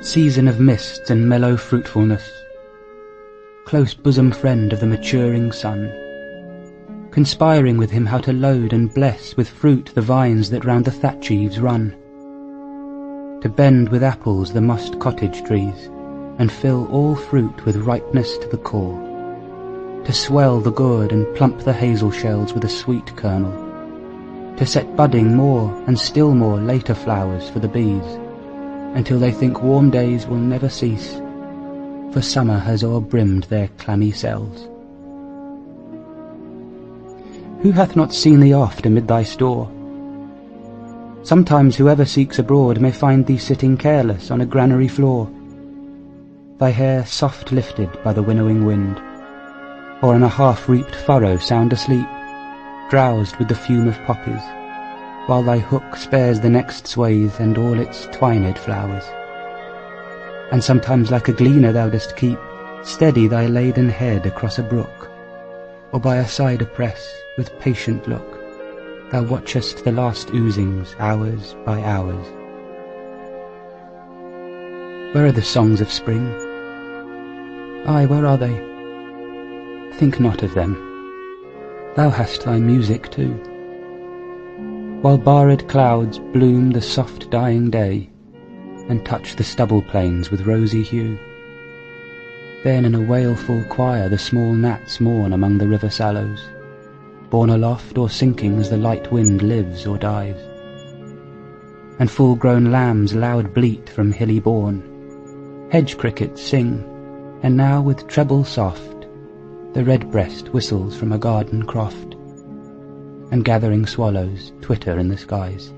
season of mists and mellow fruitfulness, close bosom friend of the maturing sun, conspiring with him how to load and bless with fruit the vines that round the thatch eaves run, to bend with apples the mossed cottage trees, and fill all fruit with ripeness to the core, to swell the gourd and plump the hazel shells with a sweet kernel, to set budding more and still more later flowers for the bees, until they think warm days will never cease, for summer has o'erbrimmed their clammy cells. Who hath not seen thee oft amid thy store? Sometimes whoever seeks abroad may find thee sitting careless on a granary floor, thy hair soft lifted by the winnowing wind, or in a half-reaped furrow sound asleep, drowsed with the fume of poppies, while thy hook spares the next swathe and all its twined flowers. And sometimes like a gleaner thou dost keep steady thy laden head across a brook, or by a cider press with patient look thou watchest the last oozings hours by hours. Where are the songs of spring? Ay, where are they? Think not of them. Thou hast thy music too while barred clouds bloom the soft dying day, and touch the stubble plains with rosy hue. Then in a wailful choir the small gnats mourn among the river sallows, borne aloft or sinking as the light wind lives or dies. And full-grown lambs loud bleat from hilly bourne, hedge crickets sing, and now with treble soft the redbreast whistles from a garden croft and gathering swallows twitter in the skies.